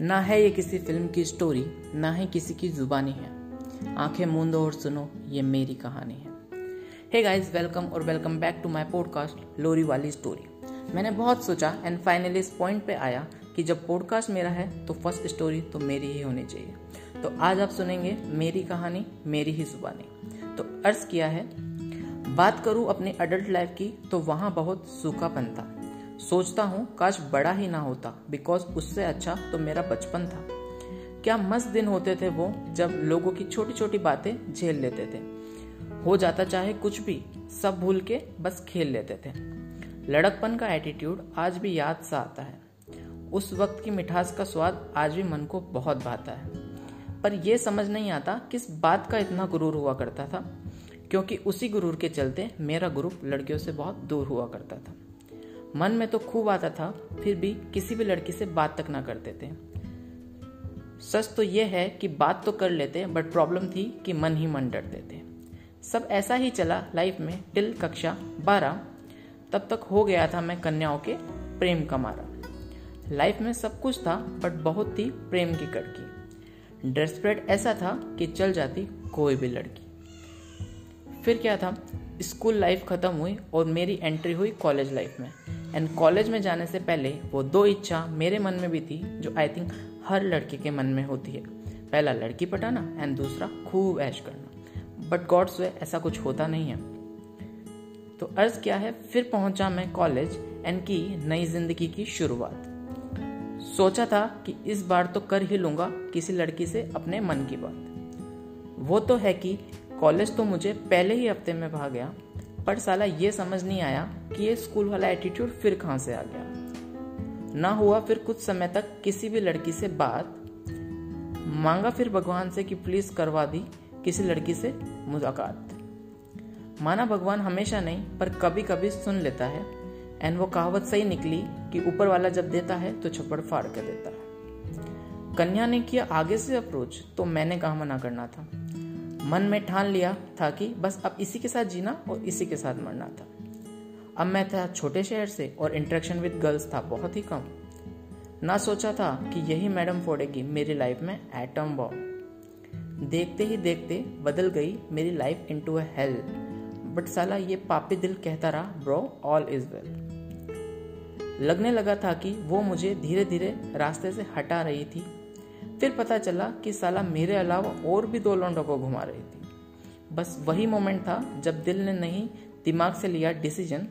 ना है ये किसी फ़िल्म की स्टोरी, ना ही किसी की जुबानी है। आँखें मूंदो और सुनो, ये मेरी कहानी है। हे गाइस वेलकम और welcome back to my podcast लोरी वाली स्टोरी मैंने बहुत सोचा एंड फाइनली इस पॉइंट पे आया कि जब पॉडकास्ट मेरा है तो फ़र्स्ट स्टोरी तो मेरी ही होनी चाहिए। तो आज आप सुनेंगे मेरी कहानी, मेरी ही जुबानी। तो अर्ज़ किया है, बात करूँ अपनी अडल्ट लाइफ की तो वहाँ बहुत सूखापन था। सोचता हूँ, काश बड़ा ही ना होता बिकॉज़ उससे अच्छा तो मेरा बचपन था। क्या मस्त दिन होते थे वो, जब लोगों की छोटी छोटी बातें झेल लेते थे। हो जाता चाहे कुछ भी, सब भूल के बस खेल लेते थे। लड़कपन का एटीट्यूड आज भी याद सा आता है। उस वक्त की मिठास का स्वाद आज भी मन को बहुत भाता है। पर यह समझ नहीं आता किस बात का इतना गुरूर हुआ करता था, क्योंकि उसी गुरूर के चलते मेरा ग्रुप लड़कियों से बहुत दूर हुआ करता था। मन में तो खूब आता था, फिर भी किसी भी लड़की से बात तक ना करते थे। सच तो यह है कि बात तो कर लेते बट प्रॉब्लम थी कि मन ही मन डरते थे। सब ऐसा ही चला लाइफ में टिल कक्षा बारह। तब तक हो गया था मैं कन्याओं के प्रेम का मारा। लाइफ में सब कुछ था बट बहुत थी प्रेम की कड़की। ड्रेस ऐसा था कि चल जाती कोई भी लड़की। फिर क्या था? स्कूल लाइफ ख़त्म हुई और मेरी एंट्री हुई कॉलेज लाइफ में। एंड कॉलेज में जाने से पहले वो दो इच्छा मेरे मन में भी थी, जो आई थिंक हर लड़के के मन में होती है। पहला लड़की पटाना एंड दूसरा खूब ऐश करना। बट गॉड्स वे ऐसा कुछ होता नहीं है। तो अर्ज़ क्या है? फिर पहुँचा मैं कॉलेज एंड की नई ज़िंदगी की शुरुआत। सोचा था कि इस बार तो कर ही लूँगा किसी लड़की से अपने मन की बात। वो तो है कि कॉलेज तो मुझे पहले ही हफ़्ते में भाग गया पर साला ये समझ नहीं आया कि ये स्कूल वाला एटीट्यूड फिर कहाँ से आ गया। ना हुआ फिर कुछ समय तक किसी भी लड़की से बात, मांगा फिर भगवान से कि प्लीज़ करवा दी किसी लड़की से मुलाकात। माना भगवान हमेशा नहीं, पर कभी कभी सुन लेता है एंड वो कहावत सही निकली कि ऊपर वाला जब देता है तो छप्पड़ फाड़ कर देता है। कन्या ने किया आगे से अप्रोच तो मैंने कहा मना करना था। मन में ठान लिया था कि बस अब इसी के साथ जीना और इसी के साथ मरना था। अब मैं था छोटे शहर से और इंटरेक्शन विद गर्ल्स था बहुत ही कम। ना सोचा था कि यही मैडम फोड़ेगी मेरी लाइफ में एटम बॉम्ब देखते ही देखते बदल गई मेरी life into a hell but साला ये पापी दिल कहता रहा ब्रो ऑल इज़ वेल लगने लगा था कि वो मुझे धीरे धीरे रास्ते से हटा रही थी। फिर पता चला कि साला मेरे अलावा और भी दो लौंडों को घुमा रही थी। बस वही मोमेंट था जब दिल ने नहीं, दिमाग से लिया डिसीज़न।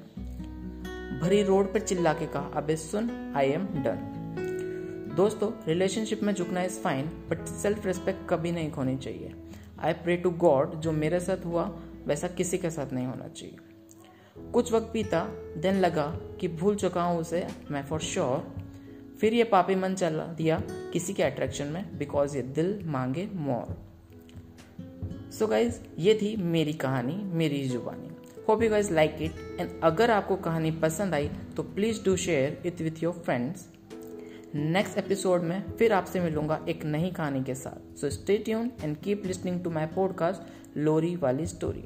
भरी रोड पर चिल्ला के कहा, अबे सुन आई एम डन दोस्तों रिलेशनशिप में झुकना is fine but self respect कभी नहीं खोनी चाहिए। आई प्रे टू गॉड जो मेरे साथ हुआ, वैसा किसी के साथ नहीं होना चाहिए। कुछ वक्त बीता देन लगा कि भूल चुका हूँ उसे, मैं फॉर श्योर फिर ये पापी मन चला दिया किसी के अट्रैक्शन में बिकॉज़ ये दिल मांगे मोर सो गाइज़ ये थी मेरी कहानी, मेरी जुबानी. Hope you guys like it and अगर आपको कहानी पसंद आई तो please do share it with your friends next episode में फिर आपसे मिलूँगा एक नई कहानी के साथ. So stay tune and keep listening to my podcast लोरी वाली स्टोरी